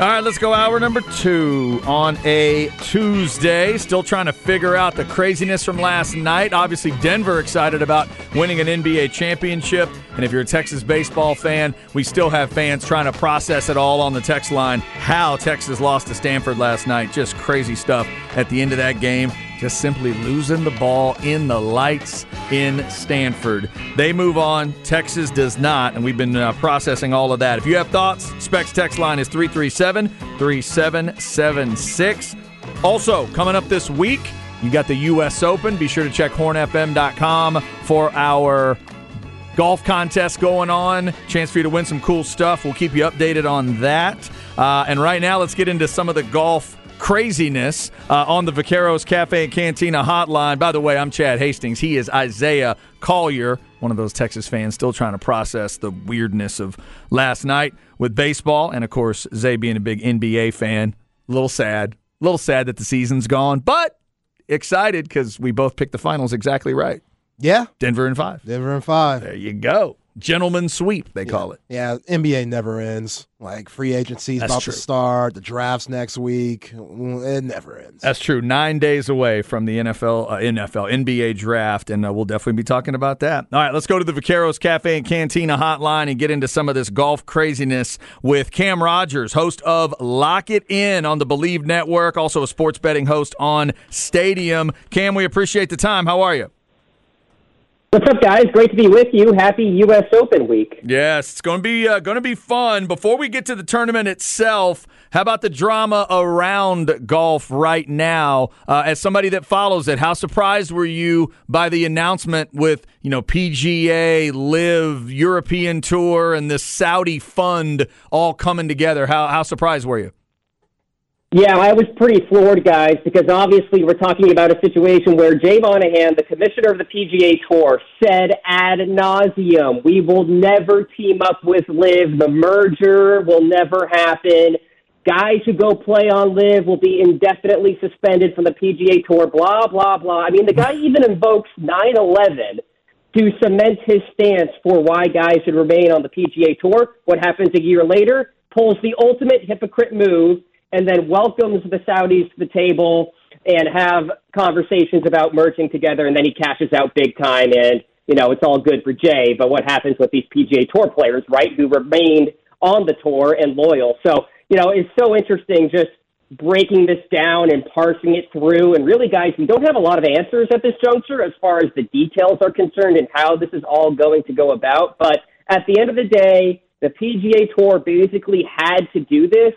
All right, let's go hour number two on a Tuesday. Still trying to figure out the craziness from last night. Obviously, Denver excited about winning an NBA championship. And if you're a Texas baseball fan, we still have fans trying to process it all on the text line. How Texas lost to Stanford last night. Just crazy stuff at the end of that game just simply losing the ball in the lights in Stanford. They move on. Texas does not, and we've been uh, processing all of that. If you have thoughts, Specs text line is 337 3776. Also, coming up this week, you got the U.S. Open. Be sure to check hornfm.com for our golf contest going on. Chance for you to win some cool stuff. We'll keep you updated on that. Uh, and right now, let's get into some of the golf craziness uh, on the Vaqueros Cafe and Cantina hotline. By the way, I'm Chad Hastings. He is Isaiah Collier, one of those Texas fans still trying to process the weirdness of last night with baseball. And of course, Zay being a big NBA fan. A little sad. A little sad that the season's gone, but excited because we both picked the finals exactly right. Yeah. Denver in five. Denver in five. There you go. Gentleman sweep, they yeah. call it. Yeah, NBA never ends. Like free agency's That's about true. to start, the drafts next week. It never ends. That's true. Nine days away from the NFL, uh, NFL, NBA draft, and uh, we'll definitely be talking about that. All right, let's go to the Vaqueros Cafe and Cantina hotline and get into some of this golf craziness with Cam Rogers, host of Lock It In on the Believe Network, also a sports betting host on Stadium. Cam, we appreciate the time. How are you? What's up, guys? Great to be with you. Happy U.S. Open week. Yes, it's going to be uh, going to be fun. Before we get to the tournament itself, how about the drama around golf right now? Uh, as somebody that follows it, how surprised were you by the announcement with you know PGA, LIV, European Tour, and this Saudi fund all coming together? How how surprised were you? Yeah, I was pretty floored, guys, because obviously we're talking about a situation where Jay Monahan, the commissioner of the PGA Tour, said ad nauseum, we will never team up with LIV. The merger will never happen. Guys who go play on LIV will be indefinitely suspended from the PGA Tour, blah, blah, blah. I mean, the guy even invokes 9 11 to cement his stance for why guys should remain on the PGA Tour. What happens a year later? Pulls the ultimate hypocrite move and then welcomes the Saudis to the table and have conversations about merging together, and then he cashes out big time, and you know it's all good for Jay. But what happens with these PGA Tour players, right, who remained on the tour and loyal? So you know it's so interesting just breaking this down and parsing it through. And really, guys, we don't have a lot of answers at this juncture as far as the details are concerned and how this is all going to go about. But at the end of the day, the PGA Tour basically had to do this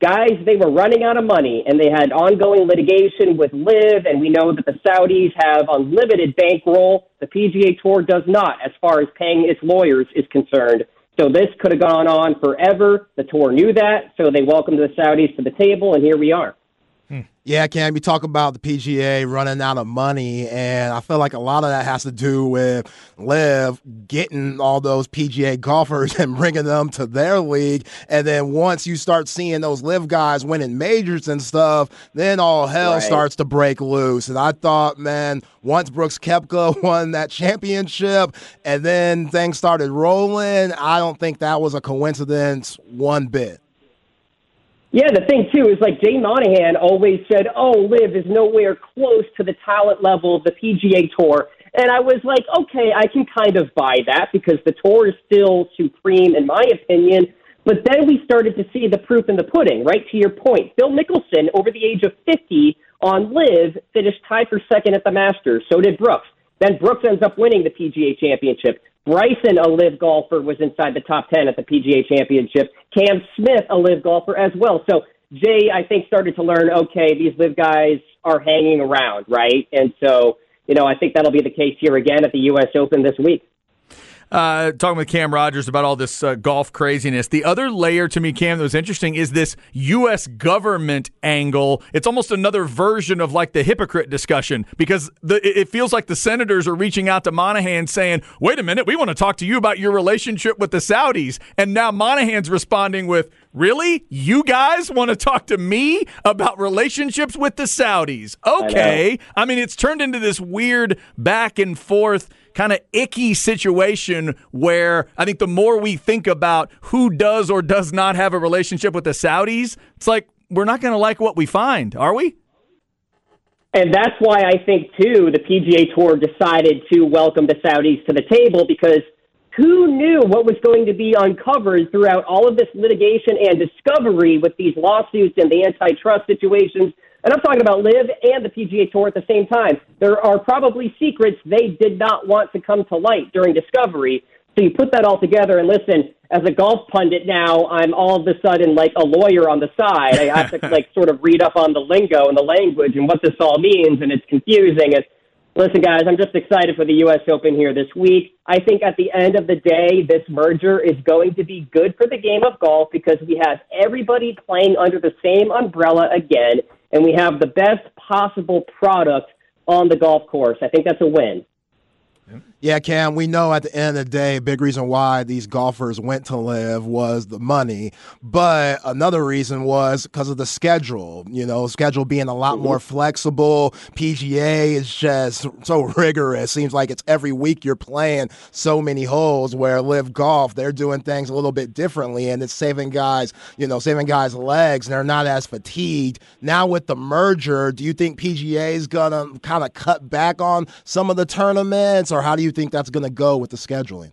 guys, they were running out of money and they had ongoing litigation with LIV, and we know that the Saudis have unlimited bankroll. The PGA Tour does not, as far as paying its lawyers is concerned. So this could have gone on forever. The tour knew that, so they welcomed the Saudis to the table, and here we are. Yeah, Cam, you talk about the PGA running out of money, and I feel like a lot of that has to do with LIV getting all those PGA golfers and bringing them to their league. And then once you start seeing those LIV guys winning majors and stuff, then all hell Right. starts to break loose. And I thought, man, once Brooks Koepka won that championship and then things started rolling, I don't think that was a coincidence one bit. Yeah, the thing too is like Jay Monahan always said, "Oh, LIV is nowhere close to the talent level of the PGA Tour." And I was like, "Okay, I can kind of buy that because the tour is still supreme in my opinion." But then we started to see the proof in the pudding, right? To your point, Phil Mickelson, over the age of 50 on LIV, finished tied for second at the Masters. So did Brooks. Then Brooks ends up winning the PGA Championship. Bryson, a LIV golfer, was inside the top 10 at the PGA Championship. Cam Smith, a LIV golfer as well. So Jay, I think, started to learn, okay, these LIV guys are hanging around, right? And so, you know, I think that'll be the case here again at the U.S. Open this week uh, talking with Cam Rogers about all this uh, golf craziness. The other layer to me, Cam, that was interesting is this U.S. government angle. It's almost another version of like the hypocrite discussion because the, it feels like the senators are reaching out to Monahan saying, wait a minute, we want to talk to you about your relationship with the Saudis. And now Monahan's responding with, Really? You guys want to talk to me about relationships with the Saudis? Okay. I, I mean, it's turned into this weird back and forth kind of icky situation where I think the more we think about who does or does not have a relationship with the Saudis, it's like we're not going to like what we find, are we? And that's why I think, too, the PGA Tour decided to welcome the Saudis to the table because who knew what was going to be uncovered throughout all of this litigation and discovery with these lawsuits and the antitrust situations and I'm talking about LIV and the PGA Tour at the same time. There are probably secrets they did not want to come to light during discovery. So you put that all together and listen, as a golf pundit now, I'm all of a sudden like a lawyer on the side. I have to like sort of read up on the lingo and the language and what this all means, and it's confusing. And listen, guys, I'm just excited for the U.S. Open here this week. I think at the end of the day, this merger is going to be good for the game of golf because we have everybody playing under the same umbrella again and we have the best possible product on the golf course. I think that's a win. Yeah, Cam, we know at the end of the day, big reason why these golfers went to LIV was the money. But another reason was because of the schedule, you know, schedule being a lot more flexible. PGA is just so rigorous. Seems like it's every week you're playing so many holes where LIV golf, they're doing things a little bit differently and it's saving guys, you know, saving guys' legs and they're not as fatigued. Now with the merger, do you think PGA is going to kind of cut back on some of the tournaments or how do you you think that's going to go with the scheduling?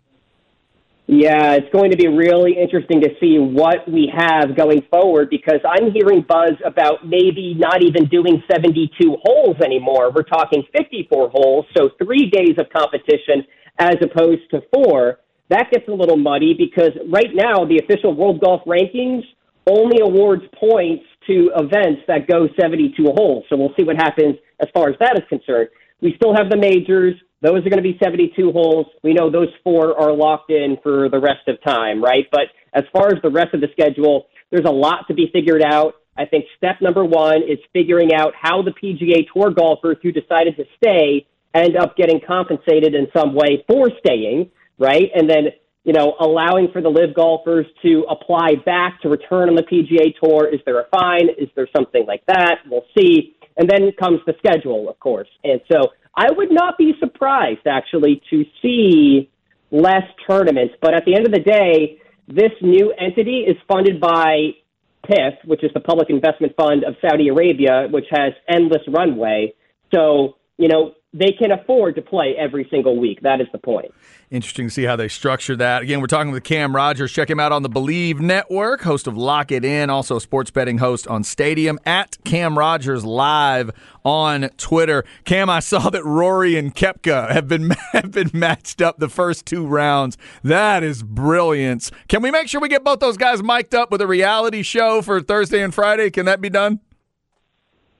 Yeah, it's going to be really interesting to see what we have going forward because I'm hearing buzz about maybe not even doing 72 holes anymore. We're talking 54 holes, so three days of competition as opposed to four. That gets a little muddy because right now the official World Golf Rankings only awards points to events that go 72 holes. So we'll see what happens as far as that is concerned. We still have the majors. Those are going to be 72 holes. We know those four are locked in for the rest of time, right? But as far as the rest of the schedule, there's a lot to be figured out. I think step number one is figuring out how the PGA Tour golfers who decided to stay end up getting compensated in some way for staying, right? And then, you know, allowing for the LIV golfers to apply back to return on the PGA Tour. Is there a fine? Is there something like that? We'll see. And then comes the schedule, of course. And so I would not be surprised, actually, to see less tournaments. But at the end of the day, this new entity is funded by PIF, which is the Public Investment Fund of Saudi Arabia, which has endless runway. So, you know, they can afford to play every single week. That is the point. Interesting to see how they structure that. Again, we're talking with Cam Rogers. Check him out on the Believe Network, host of Lock It In, also sports betting host on Stadium at Cam Rogers Live on Twitter. Cam, I saw that Rory and Koepka have been have been matched up the first two rounds. That is brilliance. Can we make sure we get both those guys mic'd up with a reality show for Thursday and Friday? Can that be done?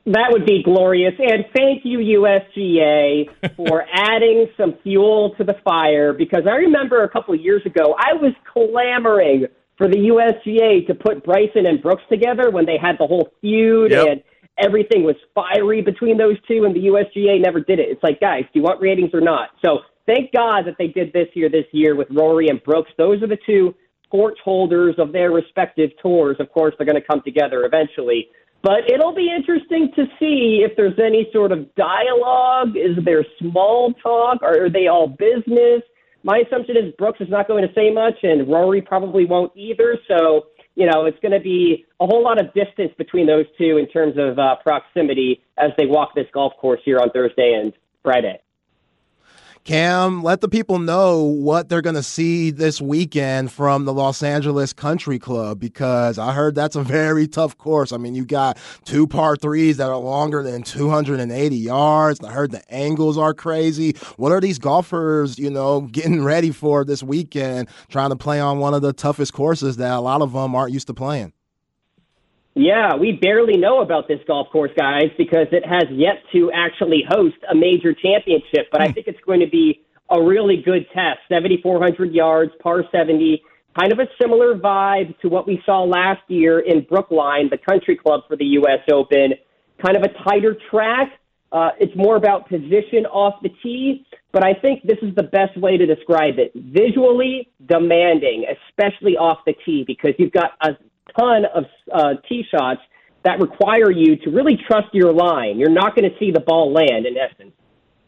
That would be glorious. And thank you, USGA, for adding some fuel to the fire because I remember a couple of years ago, I was clamoring for the USGA to put Bryson and Brooks together when they had the whole feud yep. and everything was fiery between those two, and the USGA never did it. It's like, guys, do you want ratings or not? So thank God that they did this year, this year with Rory and Brooks. Those are the two torch holders of their respective tours. Of course, they're going to come together eventually. But it'll be interesting to see if there's any sort of dialogue. Is there small talk? Are they all business? My assumption is Brooks is not going to say much, and Rory probably won't either. So, you know, it's going to be a whole lot of distance between those two in terms of uh, proximity as they walk this golf course here on Thursday and Friday. Cam, let the people know what they're going to see this weekend from the Los Angeles Country Club because I heard that's a very tough course. I mean, you got two par threes that are longer than 280 yards. I heard the angles are crazy. What are these golfers, you know, getting ready for this weekend, trying to play on one of the toughest courses that a lot of them aren't used to playing? Yeah, we barely know about this golf course, guys, because it has yet to actually host a major championship. But I hmm. think it's going to be a really good test. 7,400 yards, par 70, kind of a similar vibe to what we saw last year in Brookline, the country club for the U.S. Open. Kind of a tighter track. Uh, it's more about position off the tee, but I think this is the best way to describe it. Visually demanding, especially off the tee, because you've got a ton of uh, tee shots that require you to really trust your line. You're not going to see the ball land in essence.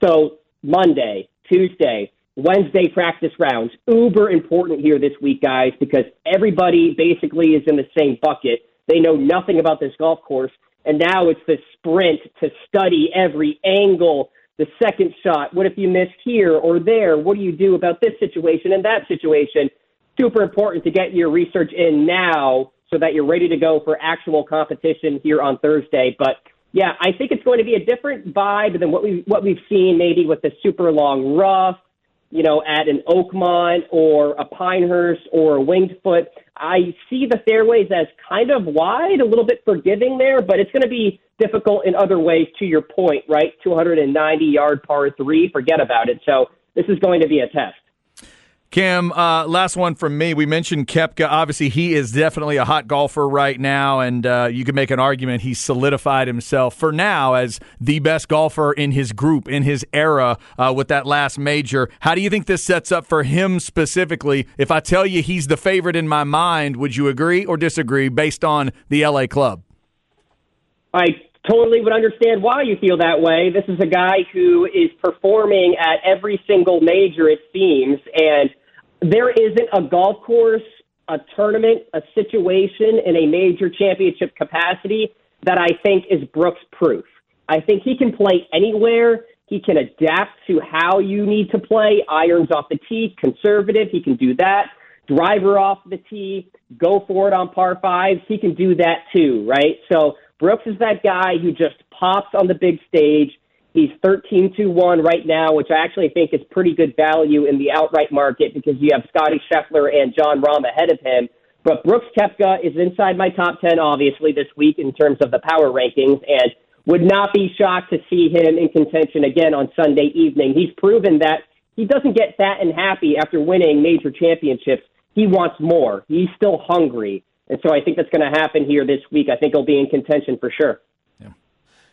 So Monday, Tuesday, Wednesday practice rounds, uber important here this week, guys, because everybody basically is in the same bucket. They know nothing about this golf course, and now it's the sprint to study every angle, the second shot. What if you miss here or there? What do you do about this situation and that situation? Super important to get your research in now so that you're ready to go for actual competition here on Thursday. But yeah, I think it's going to be a different vibe than what we what we've seen maybe with the super long rough, you know, at an Oakmont or a Pinehurst or a Winged Foot. I see the fairways as kind of wide, a little bit forgiving there, but it's going to be difficult in other ways. To your point, right? 290 yard par three, forget about it. So this is going to be a test. Cam, uh, last one from me. We mentioned Koepka. Obviously, he is definitely a hot golfer right now, and uh, you can make an argument he's solidified himself for now as the best golfer in his group, in his era, uh, with that last major. How do you think this sets up for him specifically? If I tell you he's the favorite in my mind, would you agree or disagree based on the LA club? I totally would understand why you feel that way. This is a guy who is performing at every single major, it seems, and there isn't a golf course, a tournament, a situation in a major championship capacity that I think is Brooks proof. I think he can play anywhere. He can adapt to how you need to play. Irons off the tee, conservative. He can do that. Driver off the tee, go for it on par fives. He can do that too, right? So Brooks is that guy who just pops on the big stage. He's 13 to 1 right now, which I actually think is pretty good value in the outright market because you have Scotty Scheffler and Jon Rahm ahead of him. But Brooks Koepka is inside my top 10, obviously, this week in terms of the power rankings, and would not be shocked to see him in contention again on Sunday evening. He's proven that he doesn't get fat and happy after winning major championships. He wants more. He's still hungry. And so I think that's going to happen here this week. I think he'll be in contention for sure.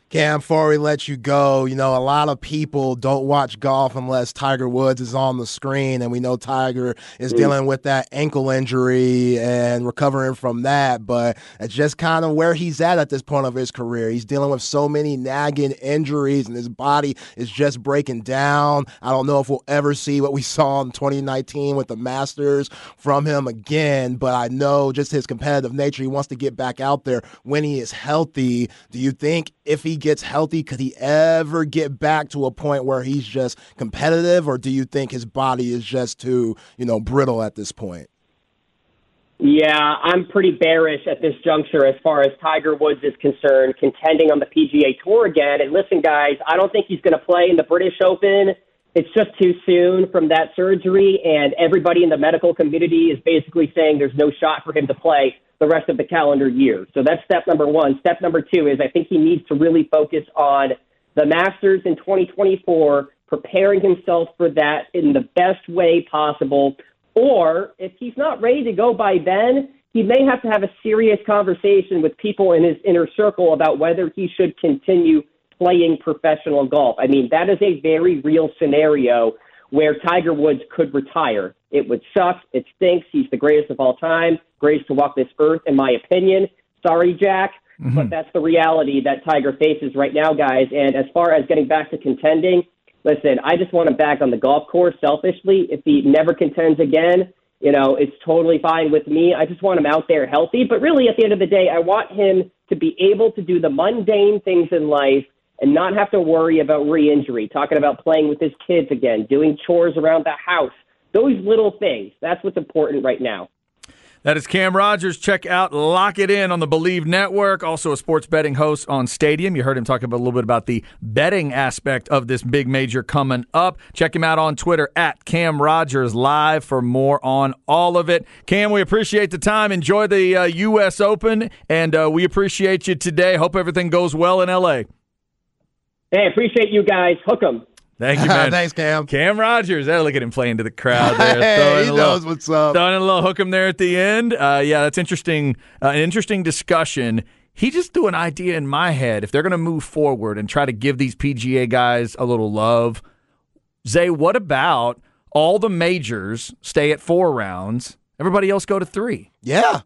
Cam, before we let you go, you know, a lot of people don't watch golf unless Tiger Woods is on the screen. And we know Tiger is mm. dealing with that ankle injury and recovering from that. But it's just kind of where he's at at this point of his career. He's dealing with so many nagging injuries and his body is just breaking down. I don't know if we'll ever see what we saw in 2019 with the Masters from him again. But I know just his competitive nature, he wants to get back out there when he is healthy. Do you think if he gets healthy, could he ever get back to a point where he's just competitive, or do you think his body is just too, you know, brittle at this point? Yeah, I'm pretty bearish at this juncture as far as Tiger Woods is concerned, contending on the PGA Tour again. And listen, guys, I don't think he's going to play in the British Open. It's just too soon from that surgery, and everybody in the medical community is basically saying there's no shot for him to play the rest of the calendar year. So that's step number one. Step number two is I think he needs to really focus on the Masters in 2024, preparing himself for that in the best way possible. Or if he's not ready to go by then, he may have to have a serious conversation with people in his inner circle about whether he should continue playing professional golf. I mean, that is a very real scenario where Tiger Woods could retire. It would suck. It stinks. He's the greatest of all time, greatest to walk this earth, in my opinion. Sorry, Jack, mm-hmm. but that's the reality that Tiger faces right now, guys. And as far as getting back to contending, listen, I just want him back on the golf course selfishly. If he never contends again, you know, it's totally fine with me. I just want him out there healthy. But really, at the end of the day, I want him to be able to do the mundane things in life and not have to worry about re injury, talking about playing with his kids again, doing chores around the house. Those little things. That's what's important right now. That is Cam Rogers. Check out Lock It In on the Believe Network. Also a sports betting host on Stadium. You heard him talk about a little bit about the betting aspect of this big major coming up. Check him out on Twitter at Cam Rogers Live for more on all of it. Cam, we appreciate the time. Enjoy the uh, U.S. Open, and uh, we appreciate you today. Hope everything goes well in L.A. Hey, appreciate you guys. Hook Hook 'em. Thank you, man. Thanks, Cam. Cam Rogers. Hey, look at him playing to the crowd there. Hey, he a little- knows what's up. Throwing a little hook him there at the end. Uh, yeah, that's interesting. Uh, an interesting discussion. He just threw an idea in my head. If they're going to move forward and try to give these PGA guys a little love, Zay, what about all the majors stay at four rounds? Everybody else go to three. Yeah.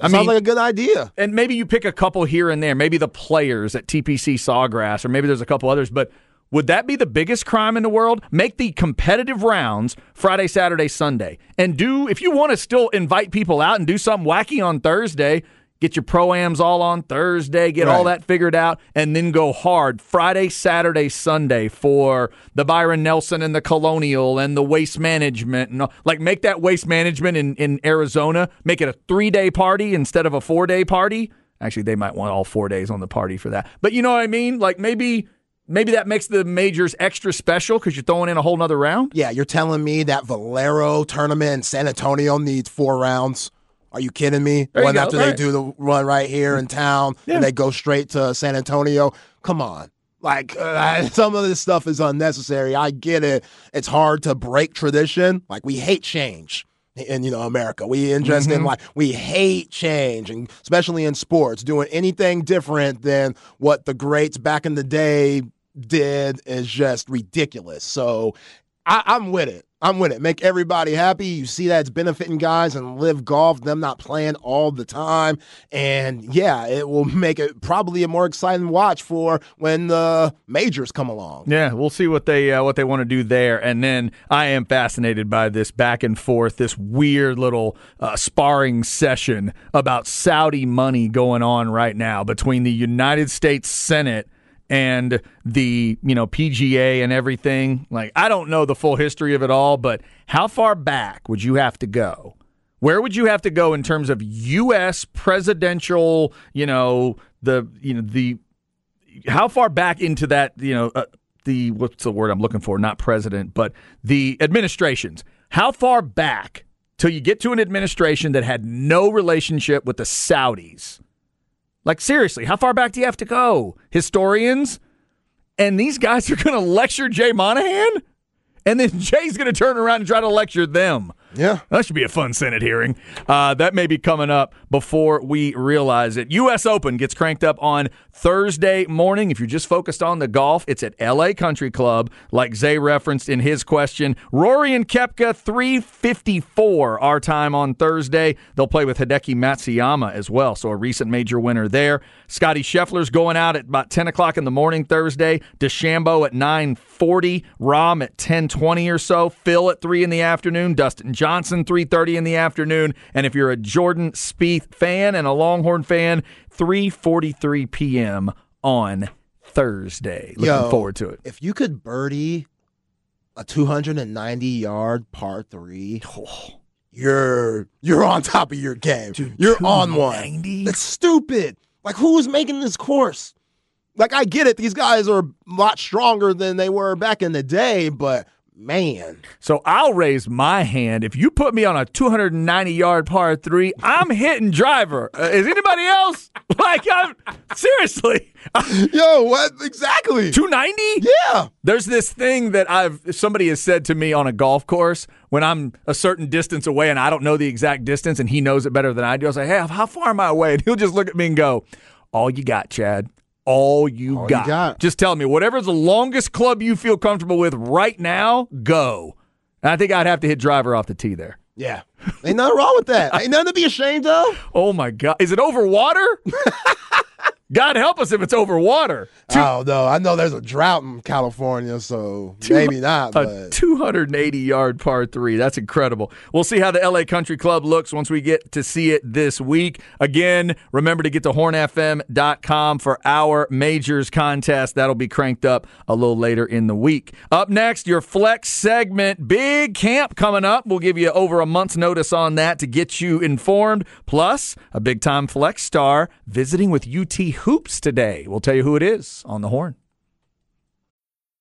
I sounds mean- like a good idea. and maybe you pick a couple here and there, maybe the players at TPC Sawgrass, or maybe there's a couple others, but would that be the biggest crime in the world? Make the competitive rounds Friday, Saturday, Sunday. And do, if you want to still invite people out and do something wacky on Thursday, get your proams all on Thursday, get all that figured out, and then go hard Friday, Saturday, Sunday for the Byron Nelson and the Colonial and the waste management. And all- like make that waste management in, in Arizona, make it a three day party instead of a four day party. Actually, they might want all four days on the party for that. But you know what I mean? Like maybe maybe that makes the majors extra special because you're throwing in a whole nother round. Yeah, you're telling me that Valero tournament in San Antonio needs four rounds? Are you kidding me? There one after right. they do the run right here in town, Yeah. and they go straight to San Antonio. Come on. Like uh, some of this stuff is unnecessary. I get it. It's hard to break tradition. Like we hate change in you know America. We interested Mm-hmm. in like we hate change, and especially in sports, doing anything different than what the greats back in the day did is just ridiculous. So I, I'm with it. I'm with it. Make everybody happy. You see that it's benefiting guys and LIV golf, them not playing all the time. And yeah, it will make it probably a more exciting watch for when the majors come along. Yeah, we'll see what they uh, what they want to do there, and then I am fascinated by this back and forth, this weird little uh, sparring session about Saudi money going on right now between the United States Senate and the you know PGA and everything. Like I don't know the full history of it all, but how far back would you have to go? Where would you have to go in terms of U.S. presidential, you know, the you know the how far back into that, you know, uh, the what's the word I'm looking for? Not president, but the administrations. How far back till you get to an administration that had no relationship with the Saudis? Like seriously, how far back do you have to go? Historians, and these guys are going to lecture Jay Monahan, and then Jay's going to turn around and try to lecture them. Yeah. That should be a fun Senate hearing. Uh, that may be coming up before we realize it. U.S. Open gets cranked up on Thursday morning. If you're just focused on the golf, it's at L.A. Country Club, like Zay referenced in his question. Rory and Koepka, 354 our time on Thursday. They'll play with Hideki Matsuyama as well, so a recent major winner there. Scotty Scheffler's going out at about 10 o'clock in the morning Thursday. DeChambeau at 940. Rahm at 1020 or so. Phil at 3 in the afternoon. Dustin Johnson, 3.30 in the afternoon. And if you're a Jordan Spieth fan and a Longhorn fan, 3.43 p.m. on Thursday. Looking Yo, forward to it. If you could birdie a 290 yard par three, you're you're on top of your game. you're on one. 290? That's stupid. Like who's making this course? Like I get it, these guys are a lot stronger than they were back in the day, but man, So I'll raise my hand. If you put me on a 290 yard par three, I'm hitting driver. Uh, is anybody else? Like, I'm seriously yo, what exactly? 290? Yeah, There's this thing that I've somebody has said to me on a golf course when I'm a certain distance away and I don't know the exact distance and he knows it better than I do. I say, "Hey, how far am I away?" And he'll just look at me and go, "All you got, Chad. All you, All you got. got." Just tell me whatever's the longest club you feel comfortable with right now. Go." And I think I'd have to hit driver off the tee there. yeah. Ain't nothing wrong with that. Ain't nothing to be ashamed of. Oh my god, is it over water? God help us if it's over water. Two, oh no, I know there's a drought in California, so maybe not. A 280 yard par three. That's incredible. We'll see how the LA Country Club looks once we get to see it this week. Again, remember to get to hornfm.com for our majors contest. That'll be cranked up a little later in the week. Up next, your flex segment. Big camp coming up. We'll give you over a month's notice on that to get you informed. Plus, a big time flex star visiting with UT Hoops today. We'll tell you who it is on the horn.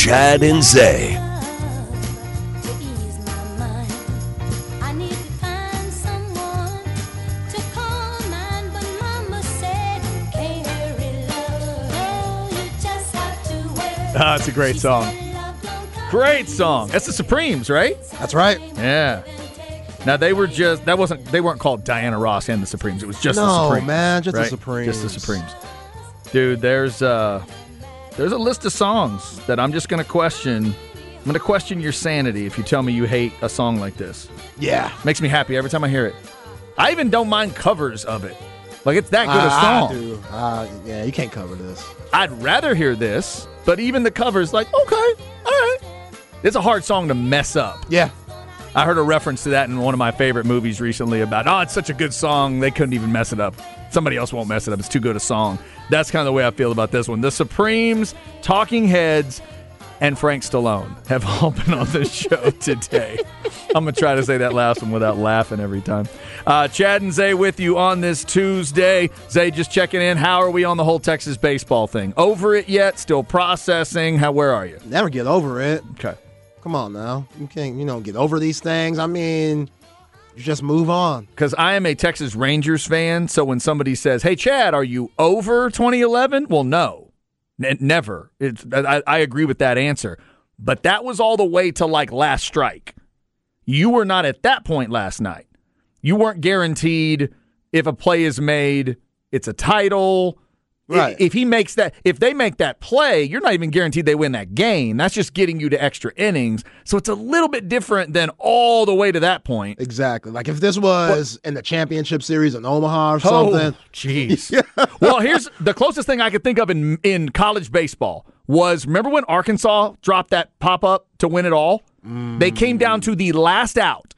Chad and Zay. Ah, it's a great song. Great song. That's the Supremes, right? That's right. Yeah. Now they were just that wasn't they weren't called Diana Ross and the Supremes. It was just no, the Supremes. man, just right? the Supremes. Just the Supremes. Dude, there's uh there's a list of songs that I'm just gonna question. I'm gonna question your sanity if you tell me you hate a song like this. Yeah. Makes me happy every time I hear it. I even don't mind covers of it. Like it's that good a song. I do. Uh, yeah, you can't cover this. I'd rather hear this, but even the covers, like, okay, all right. It's a hard song to mess up. Yeah. I heard a reference to that in one of my favorite movies recently about, oh, it's such a good song, they couldn't even mess it up. Somebody else won't mess it up. It's too good a song. That's kind of the way I feel about this one. The Supremes, Talking Heads, and Frank Stallone have all been on the show today. I'm going to try to say that last one without laughing every time. Uh, Chad and Zay with you on this Tuesday. Zay just checking in. How are we on the whole Texas baseball thing? Over it yet? Still processing? How? Where are you? Never get over it. Okay. Come on now. You can't, you know, get over these things. I mean, you just move on. Because I am a Texas Rangers fan. So when somebody says, hey, Chad, are you over 2011? Well, no. N- never. It's, I, I agree with that answer. But that was all the way to like last strike. You were not at that point last night. You weren't guaranteed if a play is made, it's a title. Right. If he makes that, if they make that play, you're not even guaranteed they win that game. That's just getting you to extra innings. So it's a little bit different than all the way to that point. Exactly. Like if this was in the championship series in Omaha or oh, something. Oh, jeez. well, here's the closest thing I could think of in in college baseball was remember when Arkansas dropped that pop up to win it all? They came down mm. to the last out.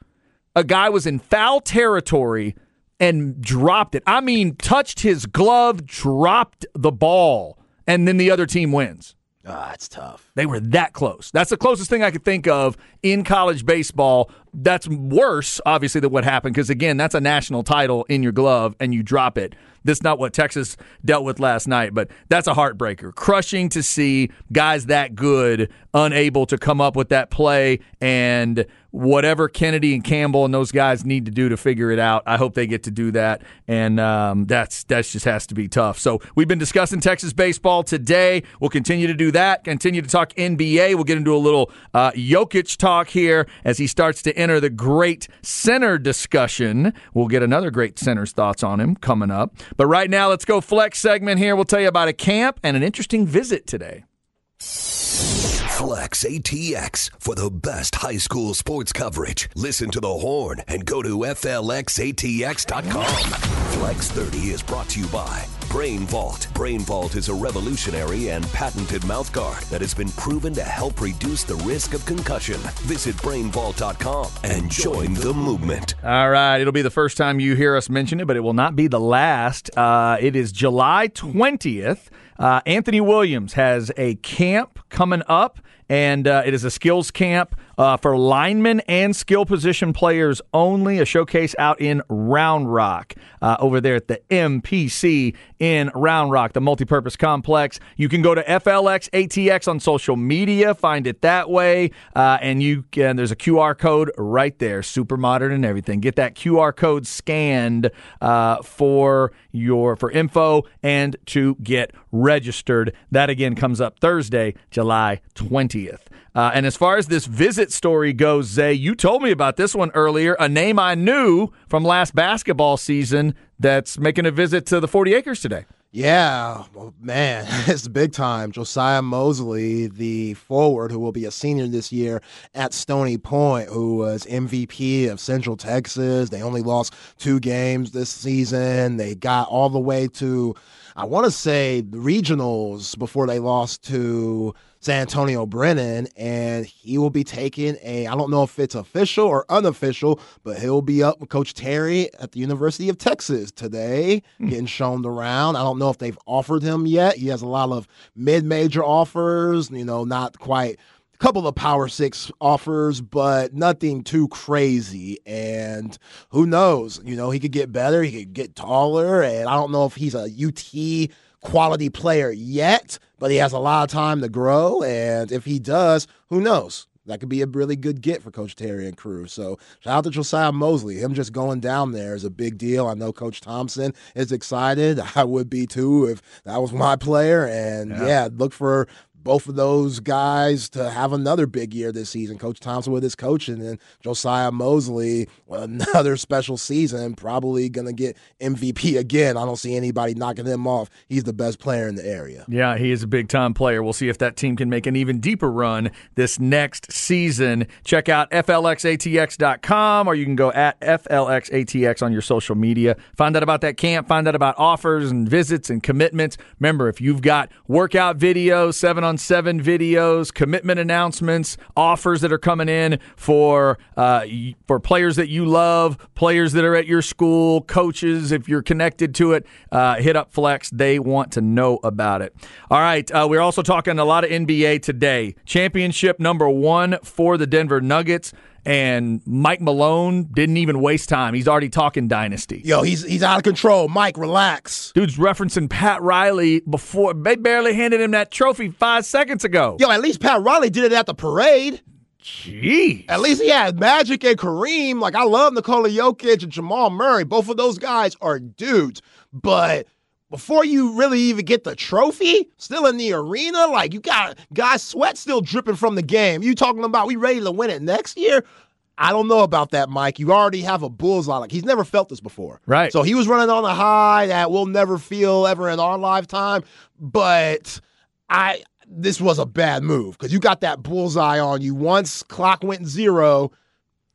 A guy was in foul territory and dropped it. I mean, touched his glove, dropped the ball, and then the other team wins. Ah, that's tough. They were that close. That's the closest thing I could think of in college baseball. That's worse, obviously, than what happened because, again, that's a national title in your glove and you drop it. That's not what Texas dealt with last night, but that's a heartbreaker. Crushing to see guys that good unable to come up with that play and whatever Kennedy and Campbell and those guys need to do to figure it out. I hope they get to do that, and um, that's that's just has to be tough. So we've been discussing Texas baseball today. We'll continue to do that. Continue to talk NBA. We'll get into a little uh, Jokic talk here as he starts to enter the great center discussion. We'll get another great center's thoughts on him coming up. But right now, let's go flex segment here. We'll tell you about a camp and an interesting visit today. Flex ATX for the best high school sports coverage. Listen to the horn and go to FLXATX.com. Flex 30 is brought to you by Brain Vault. Brain Vault is a revolutionary and patented mouthguard that has been proven to help reduce the risk of concussion. Visit brainvault.com and join the movement. All right. It'll be the first time you hear us mention it, but it will not be the last. Uh, it is July 20th. Uh, Anthony Williams has a camp coming up, and uh, it is a skills camp uh, for linemen and skill position players only. A showcase out in Round Rock uh, over there at the MPC in Round Rock, the multipurpose complex. You can go to FLX ATX on social media, find it that way, uh, and you can. There's a QR code right there, super modern and everything. Get that QR code scanned uh, for your for info and to get registered. That again comes up Thursday, July 20th. Uh, and as far as this visit story goes, Zay, you told me about this one earlier. A name I knew from last basketball season that's making a visit to the 40 acres today. Yeah, well, man, it's big time. Josiah Mosley, the forward who will be a senior this year at Stony Point, who was MVP of Central Texas. They only lost two games this season. They got all the way to, I want to say, regionals before they lost to San Antonio Brennan, and he will be taking a, I don't know if it's official or unofficial, but he'll be up with Coach Terry at the University of Texas today, mm. getting shown around. I don't know if they've offered him yet. He has a lot of mid major offers, you know, not quite a couple of power six offers, but nothing too crazy. And who knows? You know, he could get better, he could get taller, and I don't know if he's a UT quality player yet, but he has a lot of time to grow. And if he does, who knows? That could be a really good get for Coach Terry and crew. So shout out to Josiah Mosley. Him just going down there is a big deal. I know Coach Thompson is excited. I would be too if that was my player. And yeah, yeah look for both of those guys to have another big year this season. Coach Thompson with his coaching and Josiah Mosley another special season, probably going to get MVP again. I don't see anybody knocking him off. He's the best player in the area. Yeah, he is a big time player. We'll see if that team can make an even deeper run this next season. Check out FLXATX.com or you can go at FLXATX on your social media. Find out about that camp, find out about offers and visits and commitments. Remember, if you've got workout videos, seven on on seven videos, commitment announcements, offers that are coming in for uh, for players that you love, players that are at your school, coaches. If you're connected to it, uh, hit up Flex. They want to know about it. All right, uh, we're also talking a lot of NBA today. Championship number one for the Denver Nuggets. And Mike Malone didn't even waste time. He's already talking dynasty. Yo, he's he's out of control. Mike, relax. Dude's referencing Pat Riley before they barely handed him that trophy five seconds ago. Yo, at least Pat Riley did it at the parade. Jeez. At least he had Magic and Kareem. Like I love Nikola Jokic and Jamal Murray. Both of those guys are dudes. But before you really even get the trophy, still in the arena, like you got guys sweat still dripping from the game. You talking about we ready to win it next year? I don't know about that, Mike. You already have a bullseye. Like he's never felt this before. Right. So he was running on a high that we'll never feel ever in our lifetime. But I this was a bad move because you got that bullseye on you. Once clock went zero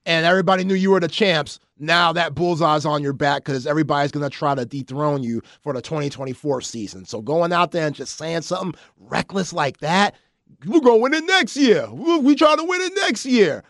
and everybody knew you were the champs, now that bullseye's on your back because everybody's going to try to dethrone you for the 2024 season. So going out there and just saying something reckless like that, we're going to win it next year. We try to win it next year.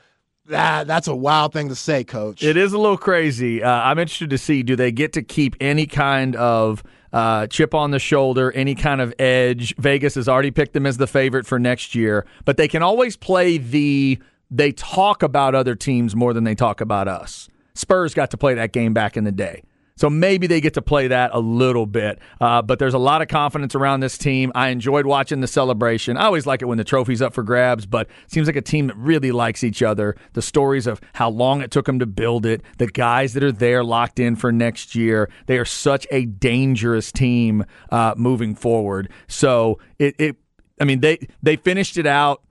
That that's a wild thing to say, Coach. It is a little crazy. Uh, I'm interested to see do they get to keep any kind of uh, chip on the shoulder, any kind of edge. Vegas has already picked them as the favorite for next year, but they can always play the. They talk about other teams more than they talk about us. Spurs got to play that game back in the day. So maybe they get to play that a little bit. Uh, but there's a lot of confidence around this team. I enjoyed watching the celebration. I always like it when the trophy's up for grabs, but seems like a team that really likes each other. The stories of how long it took them to build it, the guys that are there locked in for next year. They are such a dangerous team uh, moving forward. So it, it I mean, they they finished it out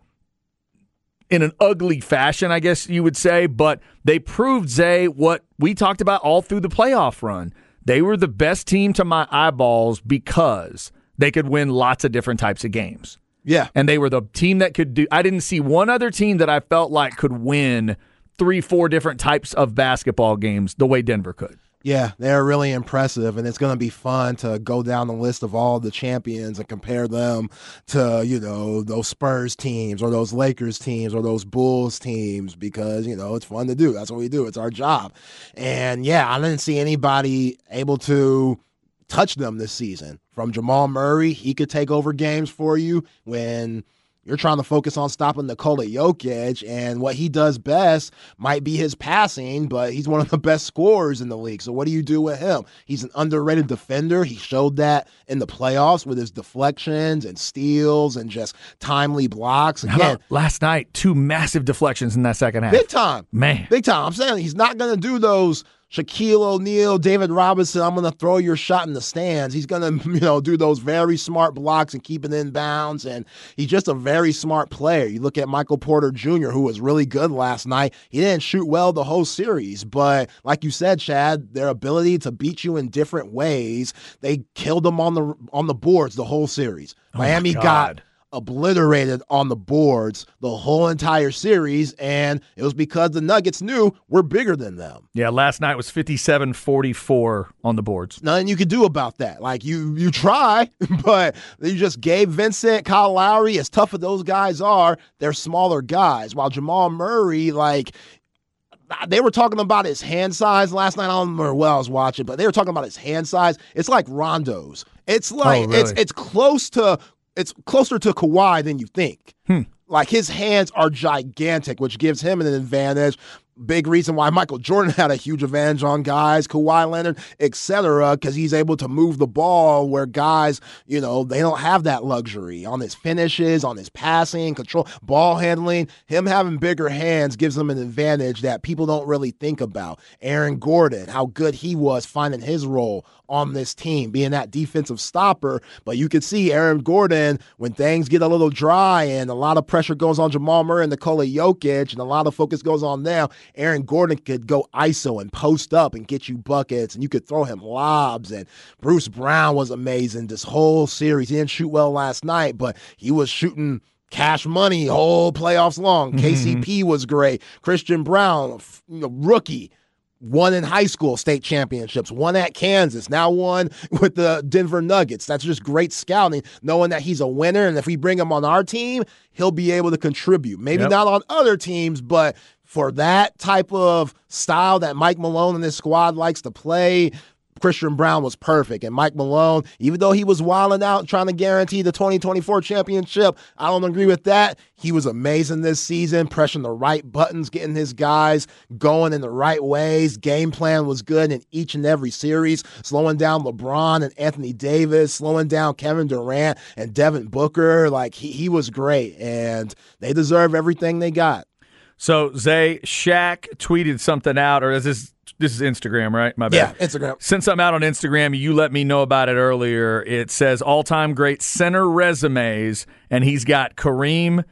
in an ugly fashion, I guess you would say, but they proved, Zay, what we talked about all through the playoff run. They were the best team to my eyeballs because they could win lots of different types of games. Yeah. And they were the team that could do, I didn't see one other team that I felt like could win three, four different types of basketball games the way Denver could. Yeah, they're really impressive, and it's going to be fun to go down the list of all the champions and compare them to, you know, those Spurs teams or those Lakers teams or those Bulls teams because, you know, it's fun to do. That's what we do, it's our job. And yeah, I didn't see anybody able to touch them this season. From Jamal Murray, he could take over games for you when You're trying to focus on stopping Nikola Jokic, and what he does best might be his passing, but he's one of the best scorers in the league. So, what do you do with him? He's an underrated defender. He showed that in the playoffs with his deflections and steals and just timely blocks. Again, last night, two massive deflections in that second half. Big time. Man. Big time. I'm saying he's not going to do those Shaquille O'Neal, David Robinson, I'm going to throw your shot in the stands. He's going to, you know, do those very smart blocks and keep it in bounds. And he's just a very smart player. You look at Michael Porter Jr., who was really good last night. He didn't shoot well the whole series, but like you said, Chad, their ability to beat you in different ways, they killed them on the on the boards the whole series. Oh Miami got obliterated on the boards the whole entire series, and it was because the Nuggets knew we're bigger than them. Yeah, last night was 57-44 on the boards. Nothing you could do about that. Like you you try, but you just Gabe Vincent, Kyle Lowry, as tough as those guys are, they're smaller guys. While Jamal Murray, like they were talking about his hand size last night. I don't remember what I was watching, but they were talking about his hand size. It's like Rondo's. It's like oh, really? it's it's close to it's closer to Kawhi than you think. Hmm. Like his hands are gigantic, which gives him an advantage. Big reason why Michael Jordan had a huge advantage on guys, Kawhi Leonard, etc., because he's able to move the ball where guys, you know, they don't have that luxury on his finishes, on his passing, control, ball handling. Him having bigger hands gives him an advantage that people don't really think about. Aaron Gordon, how good he was finding his role on this team, being that defensive stopper. But you could see Aaron Gordon when things get a little dry and a lot of pressure goes on Jamal Murray and Nikola Jokic, and a lot of focus goes on them. Aaron Gordon could go ISO and post up and get you buckets, and you could throw him lobs. And Bruce Brown was amazing this whole series. He didn't shoot well last night, but he was shooting cash money whole playoffs long. Mm-hmm. KCP was great. Christian Braun, you know, rookie won in high school state championships, won at Kansas, now won with the Denver Nuggets. That's just great scouting, knowing that he's a winner. And if we bring him on our team, he'll be able to contribute. Maybe yep. not on other teams, but for that type of style that Mike Malone and his squad likes to play, Christian Braun was perfect. And Mike Malone, even though he was wilding out trying to guarantee the 2024 championship, I don't agree with that. He was amazing this season, pressing the right buttons, getting his guys going in the right ways. Game plan was good in each and every series, slowing down LeBron and Anthony Davis, slowing down Kevin Durant and Devin Booker. Like, he, he was great, and they deserve everything they got. So, Zay, Shaq tweeted something out, or is this this is Instagram, right? My bad. Yeah, Instagram. Sent something out on Instagram. You let me know about it earlier. It says all time great center resumes, and he's got Kareem,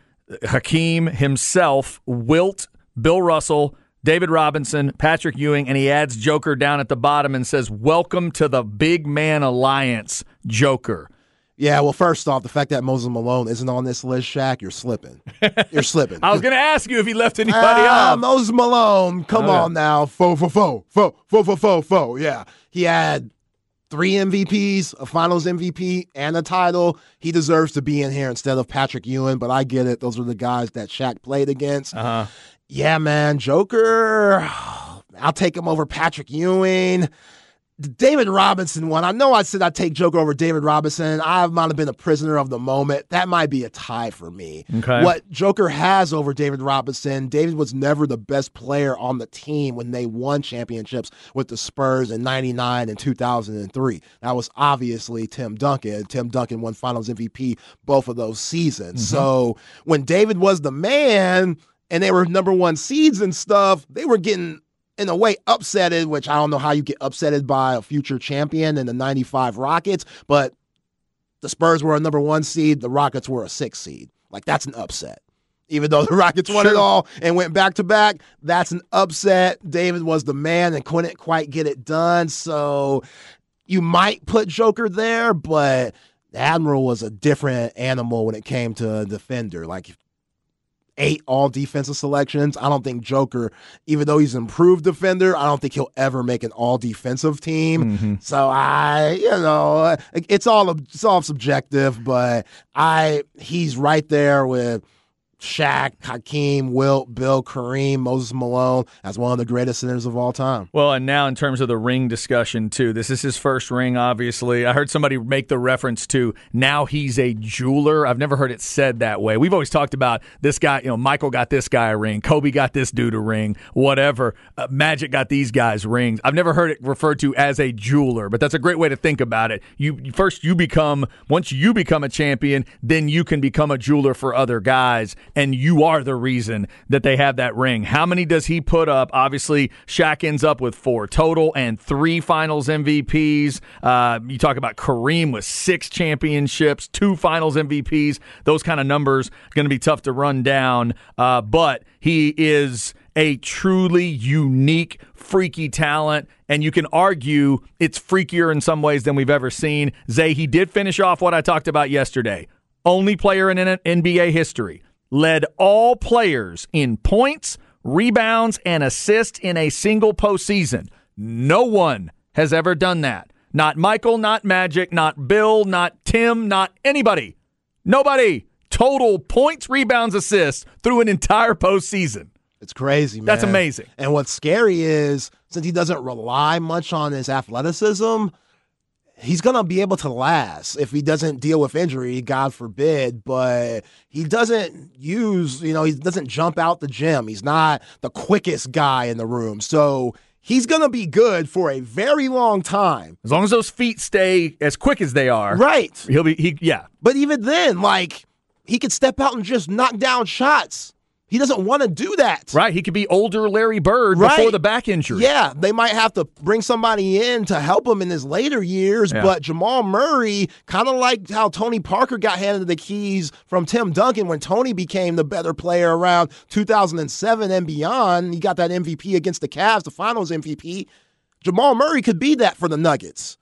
Hakeem himself, Wilt, Bill Russell, David Robinson, Patrick Ewing, and he adds Joker down at the bottom and says, Welcome to the Big Man Alliance, Joker. Yeah, well, first off, the fact that Moses Malone isn't on this list, Shaq, you're slipping. You're slipping. I was going to ask you if he left anybody uh, out. Moses Malone, come on now. Fo, fo, fo, fo, fo, fo, fo, fo. Yeah. He had three MVPs, a finals MVP, and a title. He deserves to be in here instead of Patrick Ewing, but I get it. Those are the guys that Shaq played against. Uh-huh. Yeah, man. Joker, I'll take him over Patrick Ewing. The David Robinson one, I know I said I'd take Joker over David Robinson. I might have been a prisoner of the moment. That might be a tie for me. Okay. What Joker has over David Robinson, David was never the best player on the team when they won championships with the Spurs in 99 and 2003. That was obviously Tim Duncan. Tim Duncan won finals MVP both of those seasons. Mm-hmm. So when David was the man, and they were number one seeds and stuff, they were getting in a way upsetted, which I don't know how you get upsetted by a future champion in the 95 Rockets, but the Spurs were a number one seed, the Rockets were a six seed. Like that's an upset. Even though the Rockets won it all and went back to back, that's an upset. David was the man and couldn't quite get it done. So you might put Joker there, but Admiral was a different animal when it came to a defender. Like eight all defensive selections. I don't think Joker, even though he's an improved defender, I don't think he'll ever make an all defensive team. Mm-hmm. So I, you know, it's all it's all subjective, but I he's right there with Shaq, Hakeem, Wilt, Bill, Kareem, Moses Malone as one of the greatest centers of all time. Well, and now in terms of the ring discussion too, this is his first ring. Obviously, I heard somebody make the reference to now he's a jeweler. I've never heard it said that way. We've always talked about this guy. You know, Michael got this guy a ring, Kobe got this dude a ring, whatever. Uh, Magic got these guys rings. I've never heard it referred to as a jeweler, but that's a great way to think about it. You first you become once you become a champion, then you can become a jeweler for other guys and you are the reason that they have that ring. How many does he put up? Obviously, Shaq ends up with four total and three finals MVPs. Uh, you talk about Kareem with six championships, two finals MVPs. Those kind of numbers going to be tough to run down, uh, but he is a truly unique, freaky talent. And you can argue it's freakier in some ways than we've ever seen. Zay, he did finish off what I talked about yesterday. Only player in NBA history led all players in points, rebounds, and assists in a single postseason. No one has ever done that. Not Michael, not Magic, not Bill, not Tim, not anybody. Nobody. Total points, rebounds, assists through an entire postseason. It's crazy, man. That's amazing. And what's scary is since he doesn't rely much on his athleticism, he's going to be able to last if he doesn't deal with injury, God forbid. But he doesn't use, you know, he doesn't jump out the gym. He's not the quickest guy in the room. So he's going to be good for a very long time. As long as those feet stay as quick as they are. Right. He'll be, he, yeah. But even then, like, he could step out and just knock down shots. He doesn't want to do that. Right. He could be older Larry Bird right. before the back injury. Yeah. They might have to bring somebody in to help him in his later years. Yeah. But Jamal Murray, kind of like how Tony Parker got handed the keys from Tim Duncan when Tony became the better player around 2007 and beyond. He got that MVP against the Cavs, the finals MVP. Jamal Murray could be that for the Nuggets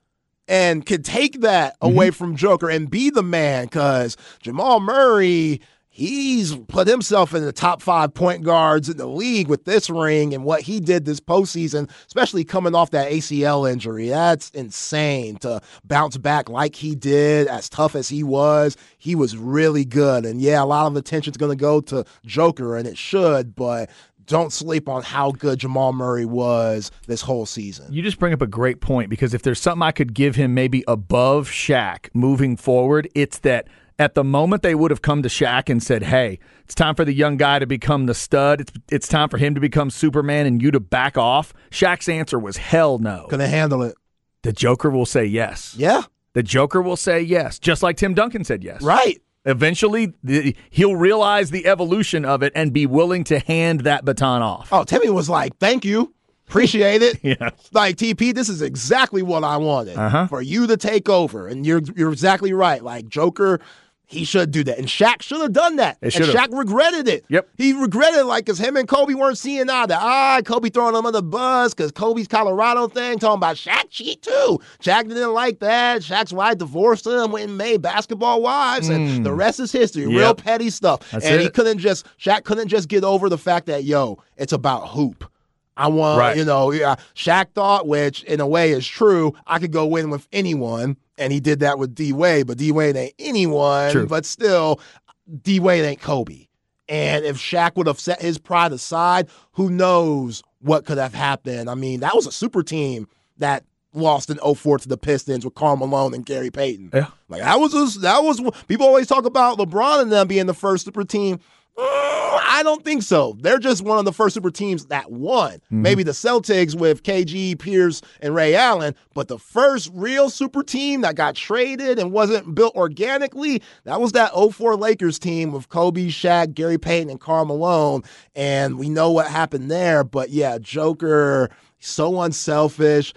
and could take that away mm-hmm. from Joker and be the man because Jamal Murray he's put himself in the top five point guards in the league with this ring and what he did this postseason, especially coming off that ACL injury. That's insane to bounce back like he did, as tough as he was. He was really good. And yeah, a lot of attention's going to go to Joker, and it should, but don't sleep on how good Jamal Murray was this whole season. You just bring up a great point because if there's something I could give him maybe above Shaq moving forward, it's that – at the moment they would have come to Shaq and said, "Hey, it's time for the young guy to become the stud. It's it's time for him to become Superman and you to back off." Shaq's answer was hell no. Gonna handle it. The Joker will say yes. Yeah. The Joker will say yes, just like Tim Duncan said yes. Right. Eventually, the, he'll realize the evolution of it and be willing to hand that baton off. Oh, Timmy was like, "Thank you." Appreciate it. yeah. Like TP, this is exactly what I wanted uh-huh. for you to take over, and you're you're exactly right. Like Joker he should do that. And Shaq should have done that. and Shaq regretted it. Yep. He regretted it like because him and Kobe weren't seeing eye to eye. Kobe throwing him on the bus because Kobe's Colorado thing, talking about Shaq cheat too. Shaq didn't like that. Shaq's wife divorced him, went and made basketball wives, mm. and the rest is history. Yep. Real petty stuff. That's and it. he couldn't just Shaq couldn't just get over the fact that, yo, it's about hoop. I want, right. you know, yeah, Shaq thought, which in a way is true, I could go win with anyone and he did that with D Wade, but D Wade ain't anyone. True. But still, D Wade ain't Kobe. And if Shaq would have set his pride aside, who knows what could have happened? I mean, that was a super team that lost in 04 to the Pistons with Karl Malone and Gary Payton. Yeah. Like that was that was people always talk about LeBron and them being the first super team. I don't think so. They're just one of the first super teams that won. Mm-hmm. Maybe the Celtics with KG, Pierce, and Ray Allen, but the first real super team that got traded and wasn't built organically, that was that 04 Lakers team with Kobe, Shaq, Gary Payton, and Karl Malone. And we know what happened there. But yeah, Joker, so unselfish.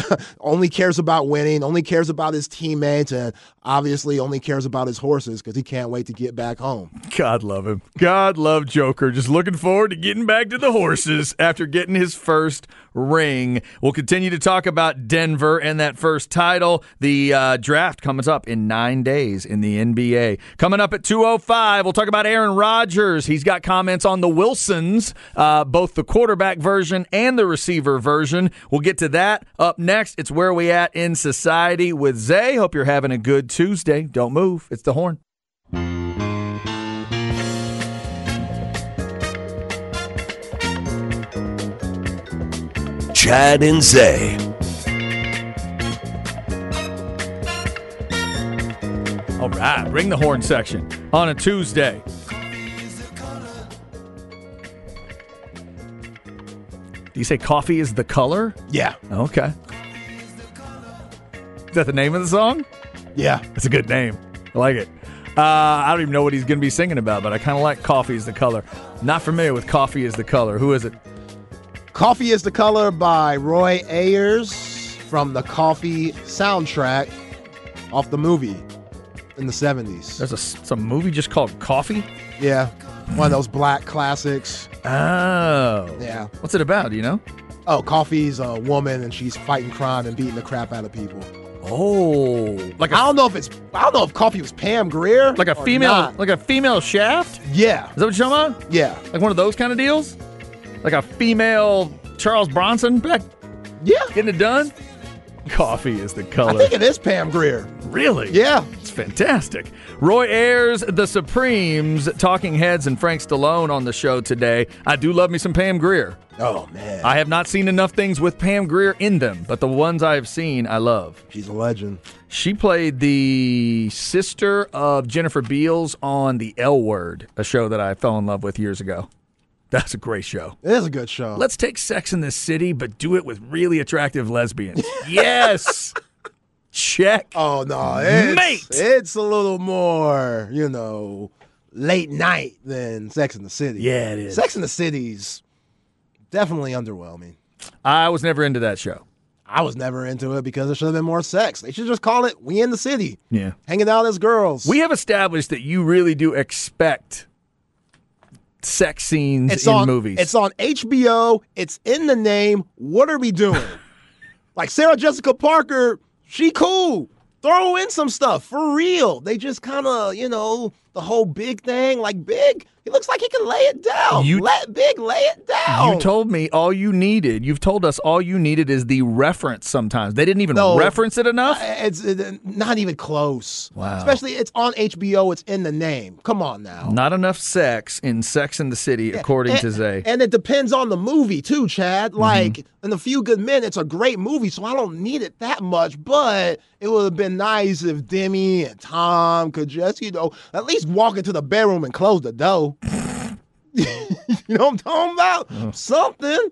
only cares about winning, only cares about his teammates, and obviously only cares about his horses because he can't wait to get back home. God love him. God love Joker. Just looking forward to getting back to the horses after getting his first ring. We'll continue to talk about Denver and that first title. The uh, draft comes up in nine days in the NBA. Coming up at 2.05, we'll talk about Aaron Rodgers. He's got comments on the Wilsons, uh, both the quarterback version and the receiver version. We'll get to that up next. It's Where We At in Society with Zay. Hope you're having a good Tuesday. Don't move. It's the horn. Chad and Zay. All right, bring the horn section on a Tuesday. Do you say coffee is the color? Yeah, Okay. Is that the name of the song? yeah. That's a good name. I like it. Uh, I don't even know what he's going to be singing about, but I kind of like Coffy is the Color. Not familiar with Coffy is the Color. Who is it? Coffy is the Color by Roy Ayers from the Coffy soundtrack off the movie in the 70s. There's a, some movie just called Coffy? Yeah, one of those black classics. Oh. Yeah. What's it about? You know? Oh, Coffy's a woman and she's fighting crime and beating the crap out of people. Oh. Like I don't know if it's I don't know if Coffy was Pam Grier like a or female not. like a female shaft? Yeah, Is that what you're talking about? yeah, Like one of those kind of deals? Like a female Charles Bronson back yeah. getting it done? Coffy is the color. I think it is Pam Grier. really? Yeah, It's fantastic. Roy Ayers, The Supremes, Talking Heads, and Frank Stallone on the show today. I do love me some Pam Grier. Oh man, I have not seen enough things with Pam Grier in them, but the ones I have seen, I love. she's a legend. She played the sister of Jennifer Beals on The L Word, a show that I fell in love with years ago. That's a great show. It is a good show. Let's take Sex in the City, but do it with really attractive lesbians. yes. Check. oh no, it's, Mate! it's a little more, you know, late night than Sex in the City. Yeah, it is. Sex in the City's definitely underwhelming. I was never into that show. I was never into it because there should have been more sex. They should just call it "We in the City," Yeah. hanging out as girls. We have established that you really do expect sex scenes it's in on movies. It's on HBO. It's in the name. What are we doing? like Sarah Jessica Parker, she cool. Throw in some stuff for real. They just kind of, you know, the whole big thing. Like big, he looks like he can lay it down. You- Let big lay it down. you told me all you needed. You've told us all you needed is the reference. Sometimes they didn't even No. reference it enough. It's it, not even close. Wow. Especially it's on HBO. It's in the name. Come on now. Not enough sex in Sex in the City, according and, to Zay. And it depends on the movie too, Chad. Mm-hmm. Like in a few good men, it's a great movie, so I don't need it that much. But it would have been nice if Demi and Tom could just, you know, at least walk into the bedroom and close the door. you know what I'm talking about? Something.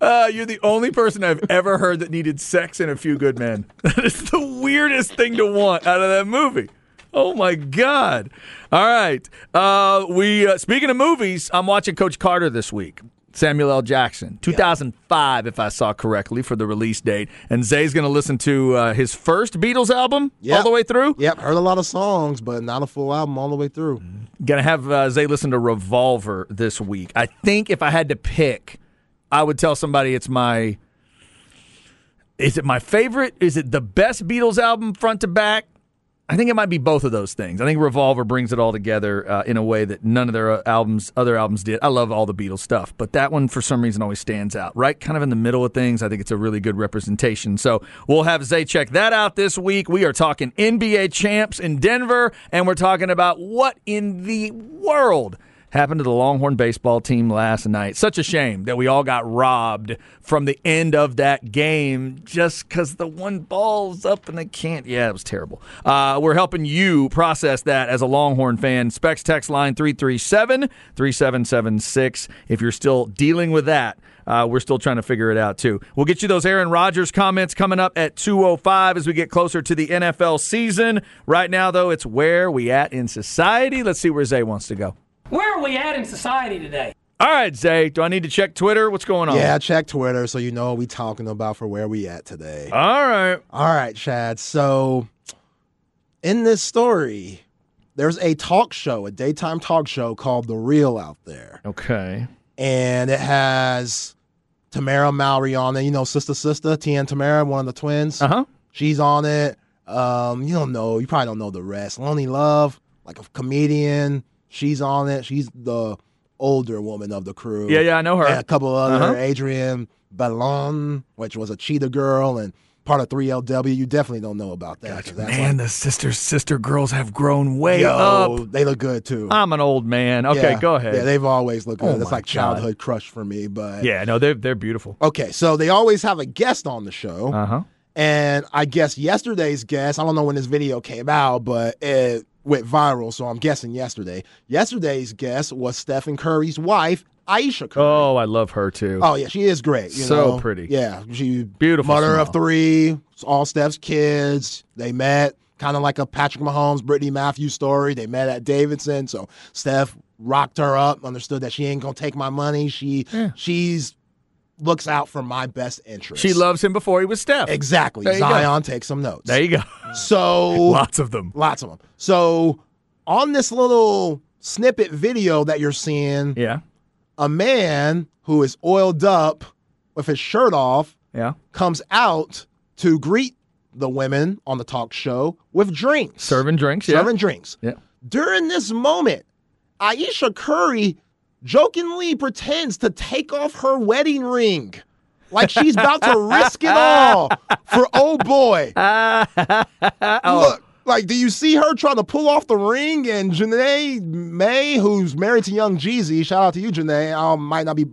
Uh, you're the only person I've ever heard that needed sex in A Few Good Men. That is the weirdest thing to want out of that movie. Oh my God! All right, uh, we uh, speaking of movies, I'm watching Coach Carter this week. Samuel L. Jackson, 2005, if I saw correctly, for the release date. And Zay's going to listen to uh, his first Beatles album all the way through. Yep, heard a lot of songs, but not a full album all the way through. Gonna have uh, Zay listen to Revolver this week. I think if I had to pick, I would tell somebody it's my. Is it my favorite? Is it the best Beatles album front to back? I think it might be both of those things. I think Revolver brings it all together uh, in a way that none of their uh, albums, other albums, did. I love all the Beatles stuff, but that one for some reason always stands out. Right, kind of in the middle of things. I think it's a really good representation. So we'll have Zay check that out this week. We are talking NBA champs in Denver, and we're talking about what in the world happened to the Longhorn baseball team last night. Such a shame that we all got robbed from the end of that game just because the one ball's up and they can't. Yeah, it was terrible. Uh, we're helping you process that as a Longhorn fan. Specs text line 337 3776. If you're still dealing with that, uh, we're still trying to figure it out too. We'll get you those Aaron Rodgers comments coming up at 2:05 as we get closer to the NFL season. Right now, though, it's where we at in society. Let's see where Zay wants to go. Where are we at in society today? All right, Zay. Do I need to check Twitter? What's going on? Yeah, check Twitter so you know what we talking about for where we at today. All right. All right, Chad. So, in this story, there's a talk show, a daytime talk show called The Real out there. Okay. And it has Tamera Mowry on it. You know, Sister Sister, Tien Tamara, one of the twins. Uh huh. She's on it. Um, you don't know. You probably don't know the rest. Loni Love, like a comedian. She's on it. She's the older woman of the crew. Yeah, yeah, I know her. And a couple other, Uh-huh. Adrienne Bailon, which was a cheetah girl, and part of 3LW, you definitely don't know about that. that's Man, like, the sister sister girls have grown way yo, up. they look good too. I'm an old man. Okay, Yeah. go ahead. Yeah, they've always looked Oh good. it's my like childhood crush for me. But yeah, no, they're they're beautiful. okay, so they always have a guest on the show. Uh huh. And I guess yesterday's guest, I don't know when this video came out, but it went viral, so I'm guessing yesterday. Yesterday's guest was Stephen Curry's wife, Ayesha Curry. Oh, I love her too. Oh yeah, she is great. You So know? pretty. Yeah, she Beautiful Mother smile. of three, all Steph's kids. They met kind of like a Patrick Mahomes, Brittany Matthews story. They met at Davidson, so Steph rocked her up, understood that she ain't gonna take my money. She she's looks out for my best interest. She loves him before he was Steph. exactly. Zion take some notes. There you go. So Lots of them. lots of them. So on this little snippet video that you're seeing, Yeah. a man who is oiled up with his shirt off Yeah. comes out to greet the women on the talk show with drinks. Serving drinks. Yeah. Serving drinks. Yeah. During this moment, Ayesha Curry jokingly pretends to take off her wedding ring. Like she's about to risk it all for oh boy. Look, like, do you see her trying to pull off the ring? And Janae May, who's married to Young Jeezy, shout out to you, Janae. I might not be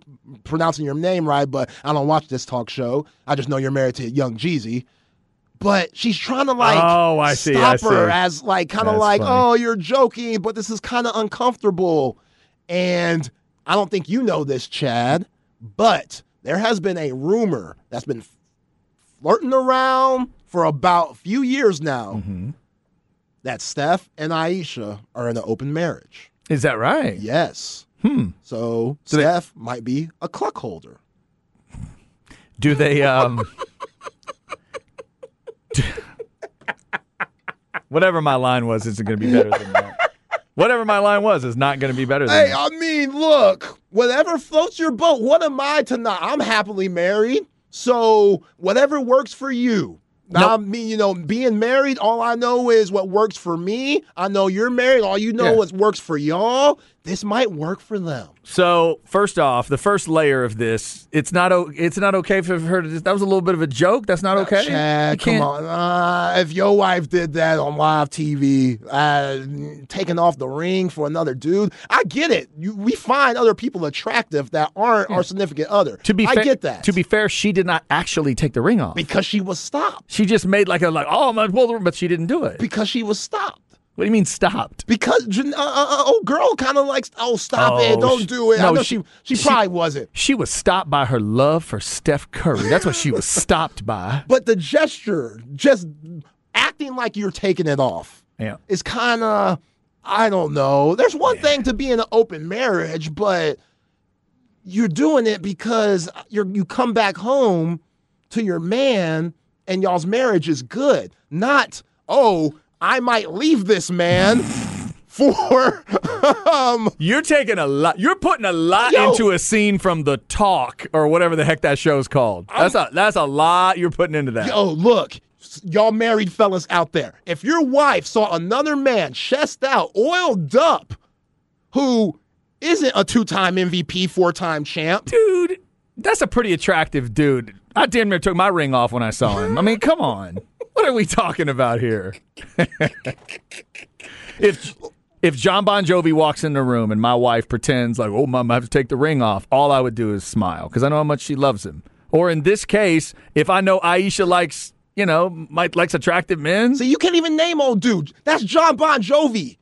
pronouncing your name right, but I don't watch this talk show. I just know you're married to Young Jeezy. But she's trying to like Oh, I see, stop I her see. as like kind of like, funny. oh, you're joking, but this is kind of uncomfortable. And I don't think you know this, Chad, but there has been a rumor that's been flirting around for about a few years now Mm-hmm. that Steph and Ayesha are in an open marriage. Is that right? Yes. Hmm. So they- Steph might be a cluck holder. Do they um Whatever my line was isn't going to be better than that. Whatever my line was is not going to be better than Hey, that. I mean, look, whatever floats your boat. What am I to not? I'm happily married. So whatever works for you. Now, Nope. I mean, you know, being married, all I know is what works for me. I know you're married. All you know Yeah. is works for y'all. This might work for them. So first off, the first layer of this, it's not o- it's not okay for her to. That was a little bit of a joke. That's not okay. Chad, come on. Uh, if your wife did that on live TV, uh, taking off the ring for another dude, I get it. You, we find other people attractive that aren't our significant other. To be I fair, get that. To be fair, she did not actually take the ring off. because she was stopped. She just made like a like, oh, I'm gonna pull the ring, but she didn't do it. Because she was stopped. What do you mean stopped? Because uh, uh, uh, old girl kind of like, oh, stop Oh, it, don't sh- do it. I no, know she- she, she, she- probably wasn't. She was stopped by her love for Steph Curry. That's what she was stopped by. But the gesture, just acting like you're taking it off, Yeah. is kind of, I don't know. There's one thing to be in an open marriage, but you're doing it because you're you come back home to your man and y'all's marriage is good. Not, oh, I might leave this man for um You're taking a lot. You're putting a lot Yo. into a scene from the talk or whatever the heck that show's called. That's a that's a lot you're putting into that. Yo, look, y'all married fellas out there. If your wife saw another man chest out, oiled up, who isn't a two-time MVP, four-time champ, dude, that's a pretty attractive dude. I damn near took my ring off when I saw him. I mean, come on. What are we talking about here? if if John Bon Jovi walks in the room and my wife pretends like, "Oh, mom, I have to take the ring off," all I would do is smile because I know how much she loves him. Or in this case, if I know Ayesha likes, you know, might likes attractive men, so you can't even name old dude. That's John Bon Jovi.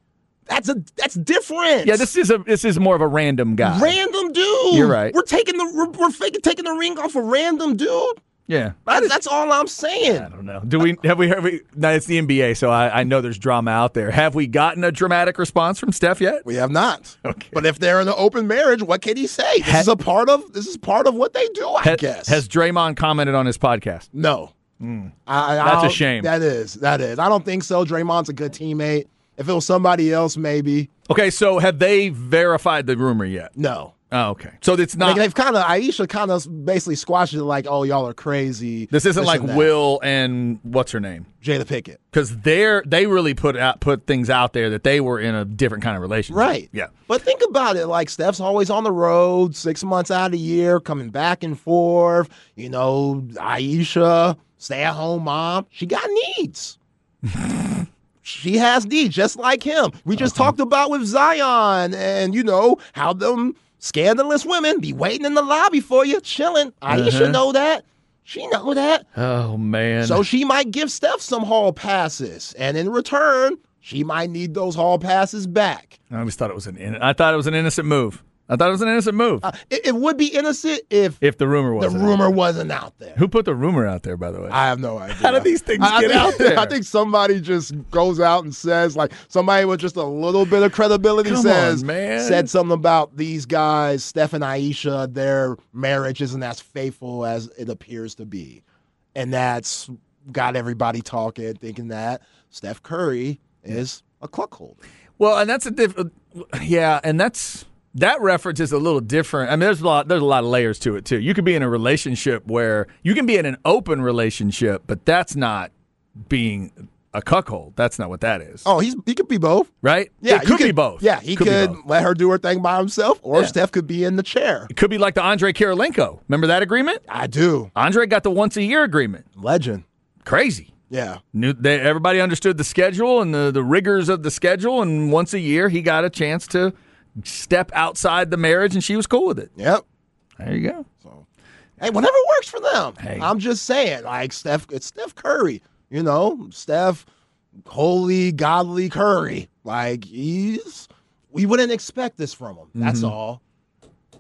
That's a that's different. yeah, this is a this is more of a random guy. random dude. You're right. We're taking the we're, we're faking taking the ring off a random dude. Yeah, That's, that's all I'm saying. I don't know. Do we have we heard? We, no, it's the NBA, so I, I know there's drama out there. Have we gotten a dramatic response from Steph yet? We have not. Okay. But if they're in an open marriage, what can he say? This Ha- is a part of this is part of what they do, I Ha- guess. Has Draymond commented on his podcast? No. Hmm. I, I That's a shame. That is. That is. I don't think so. Draymond's a good teammate. If it was somebody else, maybe. Okay, so have they verified the rumor yet? No. Oh, okay. So it's not. Like they've kind of Ayesha kind of basically squashed it like, oh y'all are crazy. this isn't like and. Will and what's her name? Jada Pickett. Because they're they really put out put things out there that they were in a different kind of relationship. Right. Yeah. But think about it. Like Steph's always on the road, six months out of the year, coming back and forth. You know, Ayesha, stay at home mom. She got needs. she has needs, just like him. We just uh-huh. talked about with Zion and, you know, how them scandalous women be waiting in the lobby for you, chilling. Ayesha Uh-huh. know that. She know that. Oh man. So she might give Steph some hall passes, and in return, she might need those hall passes back. I always thought it was an. In- I thought it was an innocent move. I thought it was an innocent move. Uh, it, it would be innocent if if the rumor was the rumor wasn't out there. Who put the rumor out there? By the way. I have no idea. How do these things I- I get think- out there? I think somebody just goes out and says, like, somebody with just a little bit of credibility Come says, on, man. said something about these guys, Steph and Ayesha, their marriage isn't as faithful as it appears to be. And that's got everybody talking, thinking that Steph Curry is a cuckold. Well, and that's a different. Yeah, and that's that reference is a little different. I mean, there's a lot. There's a lot of layers to it too. You could be in a relationship where you can be in an open relationship, but that's not being a cuckold. That's not what that is. Oh, he's he could be both. right? Yeah, it could be both. Yeah, he Could could, let her do her thing by himself, or Yeah. Steph could be in the chair. It could be like the Andre Kirilenko. Remember that agreement? I do. Andre got the once a year agreement. Legend. Crazy. Yeah. Knew they, everybody understood the schedule and the, the rigors of the schedule, and once a year he got a chance to step outside the marriage, and she was cool with it. Yep. There you go. So, Hey, whatever works for them. Hey. I'm just saying, like Steph, it's Steph Curry. You know, Steph, holy, godly Curry. Like he's, we wouldn't expect this from him. That's Mm-hmm. all.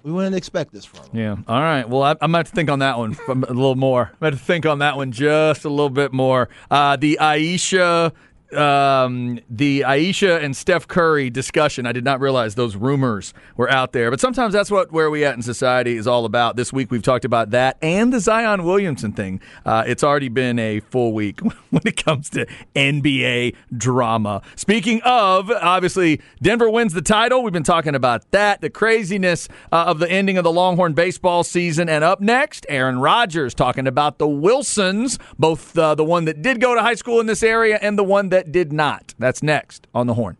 We wouldn't expect this from him. Yeah. All right. Well, I, I'm going to think on that one a little more. I'm going to think on that one just a little bit more. Uh, the Ayesha. Um, the Ayesha and Steph Curry discussion. I did not realize those rumors were out there, but sometimes that's what where we at in society is all about. This week we've talked about that and the Zion Williamson thing. Uh, it's already been a full week when it comes to NBA drama. Speaking of, obviously Denver wins the title. We've been talking about that, the craziness uh, of the ending of the Longhorn baseball season, and up next, Aaron Rodgers talking about the Wilsons, both uh, the one that did go to high school in this area and the one that did not. That's next on the Horn.